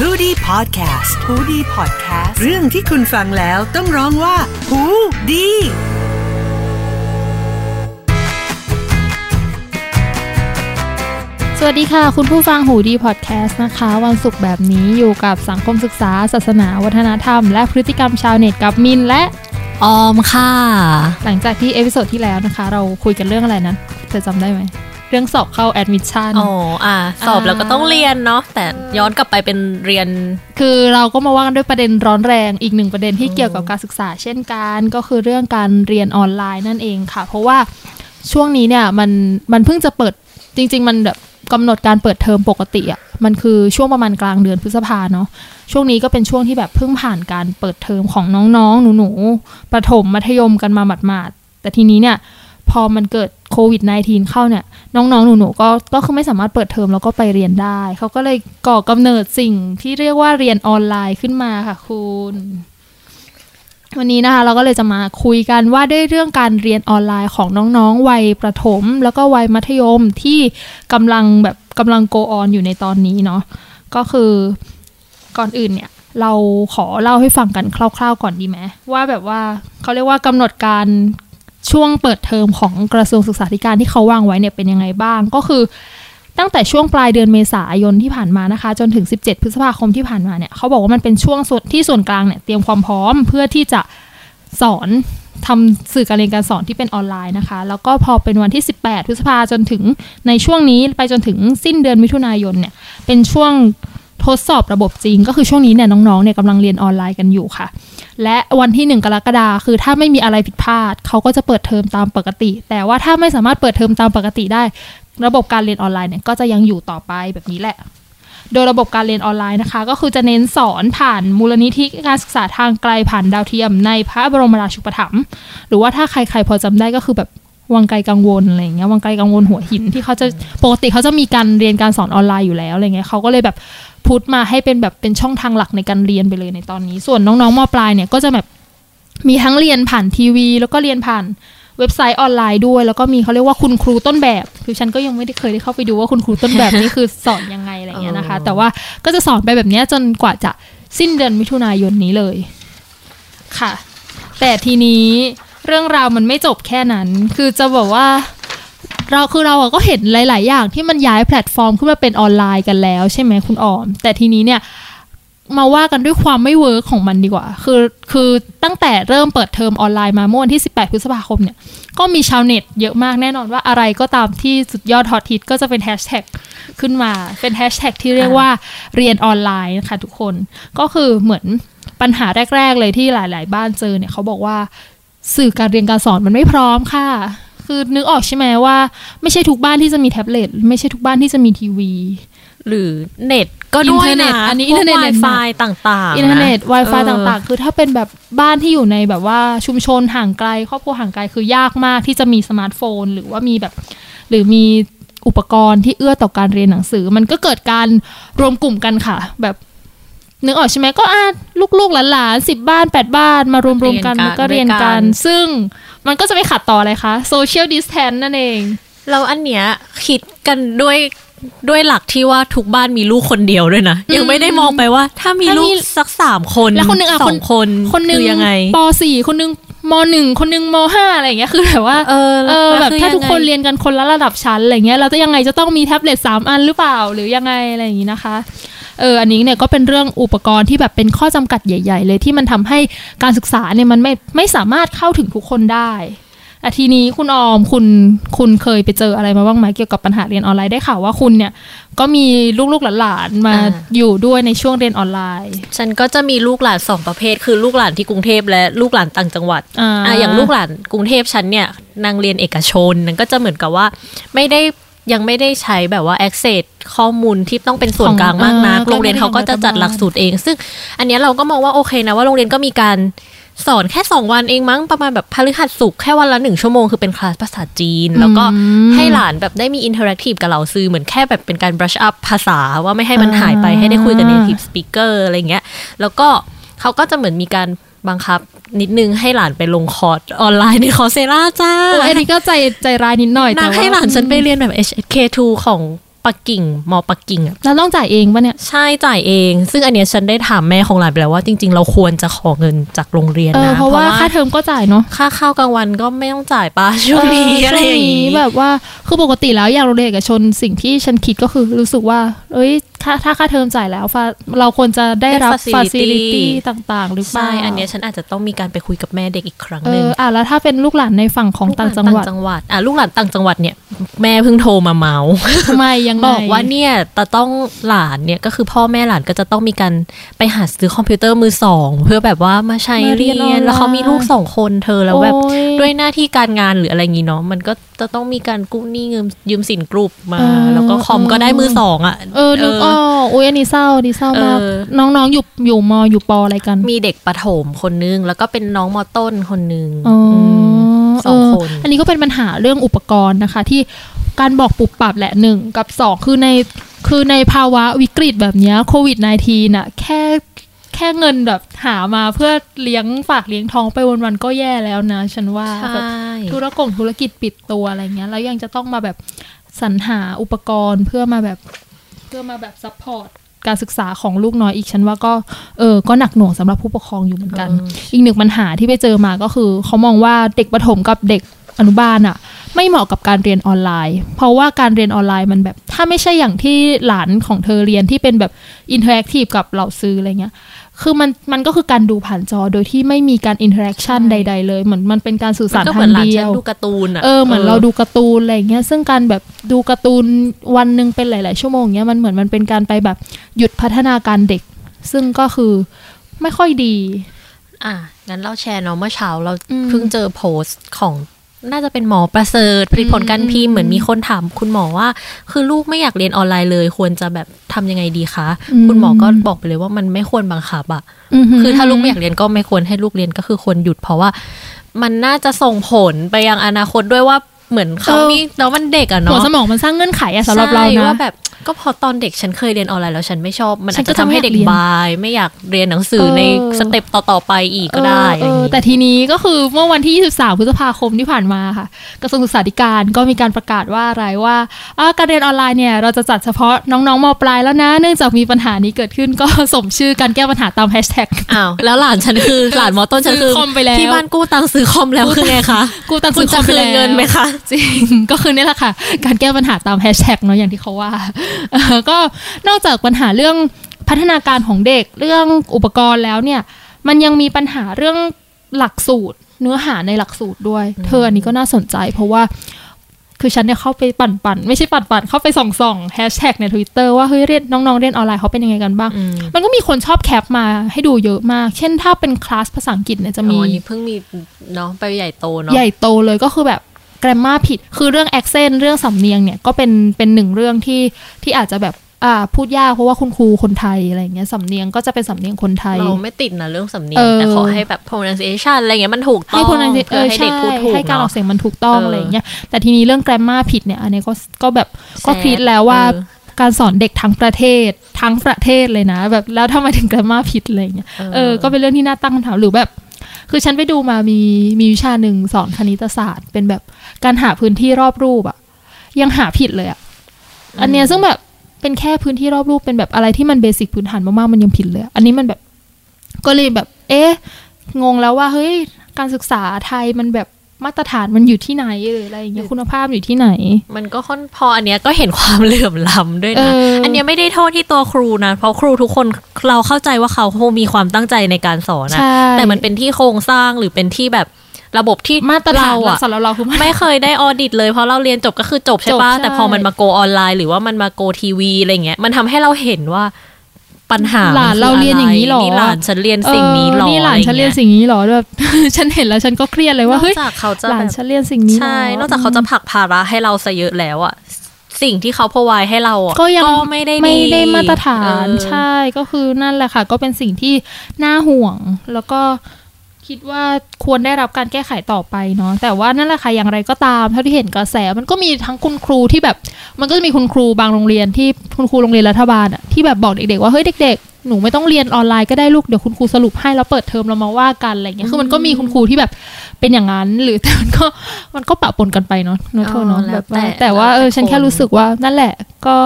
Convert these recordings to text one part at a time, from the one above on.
h o ดี้พอดแคสต์ฮูดี้พอดแคสต์เรื่องที่คุณฟังแล้วต้องร้องว่าหูดีสวัสดีค่ะ คุณผู้ฟังหูดีพอดแคสต์นะคะ วันศุกร์แบบนี้อยู่กับสังคมศึกษา ศาสนา วัฒนธรรม และพฤติกรรมชาวเน็ตกับมินและออมค่ะ หลังจากที่ episode ที่แล้วนะคะ เราคุยกันเรื่องอะไรนะเธอจำได้ไหม เรื่องสอบเข้าแอดมิชชั่นอ๋ออะสอบแล้วก็ต้องเรียนเนาะแต่ย้อนกลับไปเป็นเรียน คือเราก็มาว่ากันด้วยประเด็นร้อนแรงอีกหนึ่งประเด็นที่เกี่ยวกับการศึกษา เช่นกันก็คือเรื่องการเรียนออนไลน์นั่นเองค่ะ เพราะว่าช่วงนี้เนี่ยมันมันเพิ่งจะเปิดจริง ๆ มันแบบกำหนดการเปิดเทอมปกติอะ่ะมันคือช่วงประมาณกลางเดือนพฤษภาเนาะช่วงนี้ก็เป็นช่วงที่แบบเพิ่งผ่านการเปิดเทอมของน้องๆ หนูๆประถมมัธยมกันมาหมาดๆแต่ทีนี้เนี่ยพอมันเกิด โควิด -19 เข้าเนี่ย น้องๆ หนูๆ ก็ก็คือไม่สามารถเปิดเทอมแล้วก็ไปเรียนได้ เขาก็เลยก่อกำเนิดสิ่งที่เรียกว่าเรียนออนไลน์ขึ้นมาค่ะคุณวันนี้นะคะเราก็เลยจะมาคุยกันว่าด้วยเรื่องการเรียนออนไลน์ของน้องๆ วัยประถม แล้วก็วัยมัธยมที่กำลังแบบกำลังโกออนอยู่ในตอนนี้เนาะก็คือก่อนอื่นเนี่ย เราขอเล่าให้ฟังกันคร่าว ๆ ก่อนดีไหมว่าแบบว่าเขาเรียกว่ากำหนดการ ช่วงเปิดเทอมของกระทรวงศึกษาธิการที่เขาวางไว้เนี่ยเป็นยังไงบ้างก็คือ ตั้งแต่ช่วงปลายเดือนเมษายนที่ผ่านมานะคะ จนถึง 17 พฤษภาคมที่ผ่านมาเนี่ยเขาบอกว่ามันเป็นช่วงส่วนที่ส่วนกลางเนี่ยเตรียมความพร้อมเพื่อที่จะสอนทำสื่อการเรียนการสอนที่เป็นออนไลน์นะคะ แล้วก็พอเป็นวันที่ 18 พฤษภาจนถึงในช่วงนี้ไปจนถึงสิ้นเดือนมิถุนายนเนี่ยเป็นช่วงทดสอบระบบจริง ก็คือช่วงนี้เนี่ยน้องๆเนี่ยกำลังเรียนออนไลน์กันอยู่ค่ะ และวันที่ 1 กรกฎาคือ ถ้าไม่มีอะไรผิดพลาด เขาก็จะเปิดเทอมตามปกติ แต่ว่าถ้าไม่สามารถเปิดเทอมตามปกติได้ ระบบการเรียนออนไลน์เนี่ยก็จะยังอยู่ต่อไปแบบนี้แหละ โดยระบบการเรียนออนไลน์นะคะ ก็คือจะเน้นสอนผ่านมูลนิธิการศึกษาทางไกลผ่านดาวเทียม ในพระบรมราชูปถัมภ์หรือว่าถ้าใครๆพอจำได้ก็คือแบบ วังไกลกังวลอะไรเงี้ยวังไกลกังวลหัวหินที่เขาจะปกติเขาจะมีการเรียนการสอนออนไลน์อยู่แล้วอะไรเงี้ยเขาก็เลยแบบพุทมาให้เป็นแบบเป็นช่องทางหลักในการเรียนไปเลยในตอนนี้ ส่วนน้องๆมปลายเนี่ยก็จะแบบมีทั้งเรียนผ่านทีวี แล้วก็เรียนผ่านเว็บไซต์ออนไลน์ด้วย แล้วก็มีเขาเรียกว่าคุณครูต้นแบบ คือฉันก็ยังไม่ได้เคยได้เข้าไปดูว่าคุณครูต้นแบบนี่คือสอนยังไงอะไรเงี้ยนะคะ แต่ว่าก็จะสอนไปแบบเนี้ยจนกว่าจะสิ้นเดือนมิถุนายนนี้เลย ค่ะ แต่ทีนี้ เรื่องราวมันไม่จบแค่นั้น คือจะบอกว่าเราคือเราอะก็เห็นหลาย ๆ อย่างที่มันย้ายแพลตฟอร์มขึ้นมาเป็นออนไลน์กันแล้วใช่ไหมคุณออม แต่ทีนี้เนี่ยมาว่ากันด้วยความไม่ work ของมันดีกว่า คือคือตั้งแต่เริ่มเปิดเทอมออนไลน์มาเมื่อวันที่ 18 พฤษภาคมเนี่ยก็มีชาวเน็ตเยอะมากแน่นอนว่าอะไรก็ตามที่สุดยอดฮอตฮิตก็จะเป็นแฮชแท็กขึ้นมาเป็นแฮชแท็กที่เรียกว่าเรียนออนไลน์นะคะทุกคนก็คือเหมือนปัญหาแรก ๆ เลยที่หลาย ๆ บ้านเจอเนี่ยเขาบอกว่า สื่อการเรียนการสอนมันไม่พร้อมค่ะ คือนึกออกใช่ไหมว่า ไม่ใช่ทุกบ้านที่จะมีแท็บเล็ตไม่ใช่ทุกบ้านที่จะมีทีวี หรือเน็ตก็ด้วยอินเทอร์เน็ตนะอันนี้พวกอินเทอร์เน็ต Wi-Fi ต่างๆ อินเทอร์เน็ต Wi-Fi เออต่างๆ คือถ้าเป็นแบบบ้านที่อยู่ในแบบว่าชุมชนห่างไกล ครอบครัวห่างไกลคือยากมากที่จะมีสมาร์ทโฟน หรือว่ามีแบบ หรือมีอุปกรณ์ที่เอื้อต่อการเรียนหนังสือ มันก็เกิดการรวมกลุ่มกันค่ะ แบบ นึกออกใช่ไหมก็อาลูกๆหลานๆสิบบ้านแปดบ้านมารวมๆกันแล้วก็เรียนกัน ซึ่งมันก็จะไปขัดต่ออะไรคะ social distance นั่นเองแล้วอันเนี้ยคิดกันด้วยด้วยหลักที่ว่าทุกบ้านมีลูกคนเดียวด้วยนะยังไม่ได้มองไปว่า ถ้ามีถ้ามีลูกสักสามคนแล้วคนหนึ่งอะสคอนงคนคนหนึ่งอยังไงปสี่คนหนึ่งมหนึ่งคนหนึ่งมห้าอะไรอย่างเงี้ยคือแบบว่าเออเออล้วแบบคือถ้าทุกคนยังไงเรียนกันคนละระดับชั้นอะไรเงี้ยเราจะยังไงจะต้องมีแท็บเล็ตสามอันหรือเปล่าหรือยังไงอะไรอย่างงี้นะคะ เอออันนี้เนี่ยก็เป็นเรื่องอุปกรณ์ที่แบบเป็นข้อจำกัดใหญ่ ๆ เลยที่มันทำให้การศึกษาเนี่ยมันไม่ไม่สามารถเข้าถึงทุกคนได้แต่ทีนี้คุณออมคุณคุณเคยไปเจออะไรมาบ้างไหมเกี่ยวกับปัญหาเรียนออนไลน์ได้ข่าวว่าคุณเนี่ยก็มีลูกๆหลานๆมาอ่าอยู่ด้วยในช่วงเรียนออนไลน์ ฉันก็จะมีลูกหลานสองประเภท คือลูกหลานที่กรุงเทพและลูกหลานต่างจังหวัดอ่าอะอย่างลูกหลานกรุงเทพฉันเนี่ยนางเรียนเอกชนนั่นก็จะเหมือนกับว่าไม่ได้ ยังไม่ได้ใช้แบบว่า access ข้อมูลที่ต้องเป็นส่วนกลางมากนักของอ่าโรงเรียนเขาก็จะจัดหลักสูตรเอง ซึ่งอันเนี้ยเราก็มองว่าโอเคนะว่าโรงเรียนก็มีการสอนแค่สองวันเองมั้งประมาณแบบพฤหัสศุกร์แค่วันละหนึ่งชั่วโมงคือเป็นคลาสภาษาจีน แล้วก็ให้หลานแบบได้มี interactive กับเหล่าซือเหมือนแค่แบบเป็นการ brush up ภาษาว่าไม่ให้มันหายไปให้ได้คุยกับ native speaker อะไรเงี้ย แล้วก็เขาก็จะเหมือนมีการบังคับ นิดนึงให้หลานไปลงคอร์สออนไลน์ใน Coursera จ้าเอออันนี้ก็ใจใจร้ายนิดหน่อยแต่นางว่าให้หลานฉันไปเรียนแบบ HK2 ของปักกิ่งมอปักกิ่งอะแล้วต้องจ่ายเองปะเนี่ยใช่จ่ายเอง ซึ่งอันเนี้ยฉันได้ถามแม่ของหลานไปแล้วว่าจริง ๆ เราควรจะขอเงินจากโรงเรียนเออนะเพราะว่าค่าเทอมก็จ่ายเนาะค่าข้าวกลางวันก็ไม่ต้องจ่ายปะช่วงนี้เอออะไรอย่างช่วงงี้นี้แบบว่าคือปกติแล้วอย่างโรงเรียนเอกชนสิ่งที่ฉันคิดก็คือรู้สึกว่า เอ้ย ค่าถ้าค่าเทอมจ่ายแล้วฟาเราควรจะได้รับได้ฟา facility ซิลิตี้ต่าง ๆ หรือเปล่าใช่อันเนี้ยฉันอาจจะต้องมีการไปคุยกับแม่เด็กอีกครั้งเอหนึ่งออะแล้วถ้าเป็นลูกหลานในฝั่งของต่างจังหวัดลูกลนจังหวัดอะลูกหลานต่างจังหวัดเนี่ยแม่เพิ่งโทรมาเมาทำไมยังไงบอกว่าเนี่ยแต่ต้องหลานเนี่ยก็คือพ่อแม่หลานก็จะต้องมีการไปหาซื้อคอมพิวเตอร์มือสอง เพื่อแบบว่ามาใช้มาเรีเรียยนออนไลน์นแล้วเขามีลูกสองคนเธอแล้วแบบโอ้ยด้วยหน้าที่การงานหรืออะไรงี้เนาะมันก็จะต้องมีการกู้หนี้ยืมยืมสินกรุ๊ปมาเออแล้วก็คอมก็ได้มือสองอะ เออนึกออกอุ้ยอันนี้เศร้าอันนี้เศร้ามากเออน้องๆอยู่อยู่มอยู่ปออะไรกัน มีเด็กประถมคนนึง แล้วก็เป็นน้องมอต้นคนนึงอ๋อมสองคน อันนี้ก็เป็นปัญหาเรื่องอุปกรณ์นะคะ ที่การบอกปุบปับแหละหนึ่งกับสองคือในคือในภาวะวิกฤตแบบเนี้ยโควิด -19 น่ะ แค่แค่เงินแบบหามาเพื่อเลี้ยงปากเลี้ยงท้องไปวันๆก็แย่แล้วนะ ฉันว่าใช่แบบธุรกงธุรกิจปิดตัวอะไรเงี้ย แล้วยังจะต้องมาแบบสรรหาอุปกรณ์เพื่อมาแบบเพื่อมาแบบ support การศึกษาของลูกน้อยอีกฉันว่าก็เออก็หนักหน่วงสำหรับผู้ปกครองอยู่เหมือนกันเอออีกหนึ่งปัญหาที่ไปเจอมาก็คือ เขามองว่าเด็กประถมกับเด็กอนุบาลอะไม่เหมาะกับการเรียนออนไลน์ เพราะว่าการเรียนออนไลน์มันแบบ ถ้าไม่ใช่อย่างที่หลานของเธอเรียนที่เป็นแบบ interactive กับเหล่าซืออะไรเงี้ย คือมันมันก็คือการดูผ่านจอโดยที่ไม่มีการ interaction ใด ๆ เลย เหมือนมันเป็นการสื่อสารมันก็เหทามือนงหลานเดีฉัยนวดูการ์ตูนอะเออเหมือนเราดูการ์ตูนอะไรเงี้ยซึ่งการแบบดูการ์ตูนวันหนึ่งเป็นหลาย ๆ ชั่วโมงเงี้ยมันเหมือนมันเป็นการไปแบบหยุดพัฒนาการเด็ก ซึ่งก็คือไม่ค่อยดี อะงั้นเราแชร์เนาะเมื่อเช้าเราอืมเพิ่งเจอโพสต์ของ น่าจะเป็นหมอประเสริฐผลิตผลการพิมพ์เหมือนมีคนถามคุณหมอว่า คือลูกไม่อยากเรียนออนไลน์เลย ควรจะแบบทำยังไงดีคะอืมคุณหมอก็บอกไปเลยว่ามันไม่ควรบังคับอะคือถ้าลูกไม่อยากเรียนก็ไม่ควรให้ลูกเรียนก็คือควรหยุดเพราะว่า มันน่าจะส่งผลไปยังอนาคตด้วยว่าเหมือนเขาเออมีแล้วมันเด็กอะหัวเนาะสมองมันสร้างเงื่อนไขอะสำหรับเราใช่นะว่าแบบ ก็พอตอนเด็กฉันเคยเรียนออนไลน์แล้วฉันไม่ชอบ มันฉัอาจนก็จะทำให้เด็กจะไม่อยากเรียนบาย ไม่อยากเรียนหนังสือเออในสเต็ปต่อๆไปอีกก็ได้เอออะไรอย่างงี้แต่ทีนี้ก็คือเมื่อวันที่ 23 พฤษภาคมที่ผ่านมาค่ะ กระทรวงศึกษาธิการก็มีการประกาศว่าอะไรว่าอ่าการเรียนออนไลน์เนี่ยเราจะจัดเฉพาะน้องๆมปลายแล้วนะ เนื่องจากมีปัญหานี้เกิดขึ้นก็สมชื่อการแก้ปัญหาตามแฮชแท็กอ้าวแล้วหลานฉันคือหลานมอต้นฉันคือซื้อคอมไปแล้วที่บ้านกู้ตังค์ซื้อคอมแล้วคือไงคะกูตังคุซื้ณอคจะอมไปคืนแล้วเงินไหมคะจริงก็คือนี่แหละค่ะ การแก้ปัญหาตามแฮชแท็กเนาะอย่างที่เขาว่าเออก็นอกจากปัญหาเรื่องพัฒนาการของเด็กเรื่องอุปกรณ์แล้วเนี่ย มันยังมีปัญหาเรื่องหลักสูตร เนื้อหาในหลักสูตรด้วย เธออันนี้ก็น่าสนใจ เพราะว่าคือฉันเนี่ยเข้าไปปั่นปั่นๆไม่ใช่ปั่นปั่นๆเข้าไปส่องส่องแฮชแท็กในทวิตเตอร์ว่าเฮ้ยเรียนน้องๆ เรียนออนไลน์เขาเป็นยังไงกันบ้างอืมมันก็มีคนชอบแคปมาให้ดูเยอะมาก เช่นถ้าเป็นคลาสภาษาอังกฤษเนี่ยจะอ๋มีออันนี้เพิ่งมีเนาะไปใหญ่โตเนาะใหญ่โตเลยก็คือแบบ แกรมมาผิด คือเรื่อง accent เรื่องสำเนียงเนี่ยก็เป็นเป็นหนึ่งเรื่องที่ที่อาจจะแบบอ่าพูดยากเพราะว่าคุณครูคนไทยอะไรอย่างเงี้ยสำเนียงก็จะเป็นสำเนียงคนไทย เราไม่ติดนะเรื่องสำเนียเองอแต่ขอให้แบบ pronunciation อะไรเงี้ยมันถูกต้ให้องพนันเอเพื่ออให้ใช่เด็กพูดถูกให้การออกเนาะเสียงมันถูกต้องเออออะไรอย่างเงี้ยแต่ทีนี้เรื่องแกรมมาผิดเนี่ยอันนี้ก็ก็แบบก็แซดคิดแล้วว่าเออการสอนเด็กทั้งประเทศทั้งประเทศเลยนะ แบบแล้วทำไมถึงแกรมมาผิดอะไรอย่างเงี้ยเออก็เป็นเรื่องที่น่าตั้งคำถามหรือแบบ คือฉันไปดูมามีมีวิชาหนึ่งสอนคณิตศาสตร์ เป็นแบบการหาพื้นที่รอบรูปอะยังหาผิดเลยอะอันเนี้ยซึ่งแบบเป็นแค่พื้นที่รอบรูปเป็นแบบอะไรที่มันเบสิกพื้นฐานมากๆมันยังผิดเลยอะอันนี้มันแบบก็เลยแบบ เอ๊ะงงแล้วว่าเฮ้ยการศึกษาไทยมันแบบ มาตรฐานมันอยู่ที่ไหนหรืออะไรอย่างเงี้ยคุณภาพอยู่ที่ไหน มันก็ค่อนพออันเนี้ยก็เห็นความเหลื่อมล้ำด้วยเอนะออัอันเนี้ยไม่ได้โทษที่ตัวครูนะ เพราะครูทุกคนเราเข้าใจว่าเขาคงมีความตั้งใจในการสอนนะใช่แต่มันเป็นที่โครงสร้างหรือเป็นที่แบบระบบที่มาตรฐานเราอะสำหรับเราคือมาไม่เคยได้ออดิตเลยเพราะเราเรียนจบก็คือจบใช่จบปะใช่แต่พอมันมาโกออนไลน์หรือว่ามันมาโกทีวีอะไรเงี้ยมันทำให้เราเห็นว่า ปัญหาหลานเราเรียนอย่างนี้หรอนี่หลานฉันเรียนสิ่งนี้หรอเนี่หลานฉันเรียนอะไรงี้สิ่งนี้หรอแบบฉันเห็นแล้วฉันก็เครียดเลยว่าเฮ้ยนอกจากเขาจะหลาแบนบฉันเรียนสิ่งนี้หรใช่นอกจากเขาจะผลักภาระให้เราซะเยอะแล้วอะสิ่งที่เขาพอไวให้เราอะก็ยังไม่ได้ไม่ได้มาตรฐานเออใช่ก็คือนั่นแหละค่ะ ก็เป็นสิ่งที่น่าห่วงแล้วก็ คิดว่าควรได้รับการแก้ไขต่อไปเนาะแต่ว่านั่นแหละค่ะอย่างไรก็ตามเท่าที่เห็นกระแสมันก็มีทั้งคุณครูที่แบบ มันก็จะมีคุณครูบางโรงเรียนที่คุณครูโรงเรียนรัฐบาลอะที่แบบบอกเด็กๆว่าเฮ้ยเด็กๆหนูไม่ต้องเรียนออนไลน์ก็ได้ลูกเดี๋ยวคุณครูสรุปให้แล้วเปิดเทอมเรามาว่ากันอะไรเงี้ยคือมันก็มีคุณครูที่แบบเป็นอย่างนั้น หรือแต่มันก็มันก็ปะปนกันไปเนาะเนอะเธอเนาะอ๋อแล้วแบบว่าแต่แต่ว่าเออแล้วแต่ฉันแค่คนรู้สึกว่านั่นแหละก็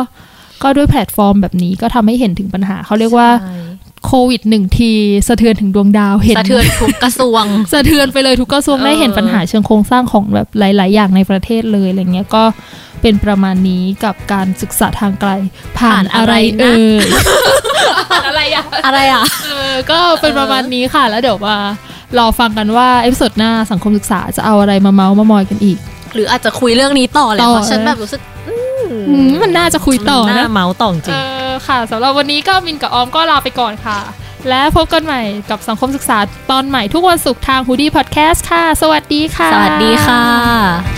ก็ด้วยแพลตฟอร์มแบบนี้ก็ทำให้เห็นถึงปัญหาเขาเรียกว่าใช่ โควิดหนึ่งที สะเทือนถึงดวงดาวเห็นสะเทือนทุกกระทรวง สะเทือนไปเลยทุกกระทรวงเออได้เห็นปัญหาเชิงโครงสร้างของแบบหลาย ๆ อย่างในประเทศเลยอะไรเงี้ยก็เป็นประมาณนี้กับการศึกษาทางไกล ผ่านอะไรเอ่ยผ่านอะไรอะอะไรอะเออก็เป็นประมาณนี้ค่ะ แล้วเดี๋ยวมารอฟังกันว่า episode หน้าสังคมศึกษาจะเอาอะไรมาเมาส์มาเมาท์มอยกันอีก หรืออาจจะคุยเรื่องนี้ต่อเลยต่อเพราะฉันแบบรู้สึกอืมมันน่าจะคุยต่อนะน่าเมาส์ต่อจริงเออ ค่ะสำหรับวันนี้ก็มินกับออมก็ลาไปก่อนค่ะ และพบกันใหม่กับสังคมศึกษาตอนใหม่ทุกวันศุกร์ทางหูดีพอดแคสต์ค่ะ สวัสดีค่ะ สวัสดีค่ะ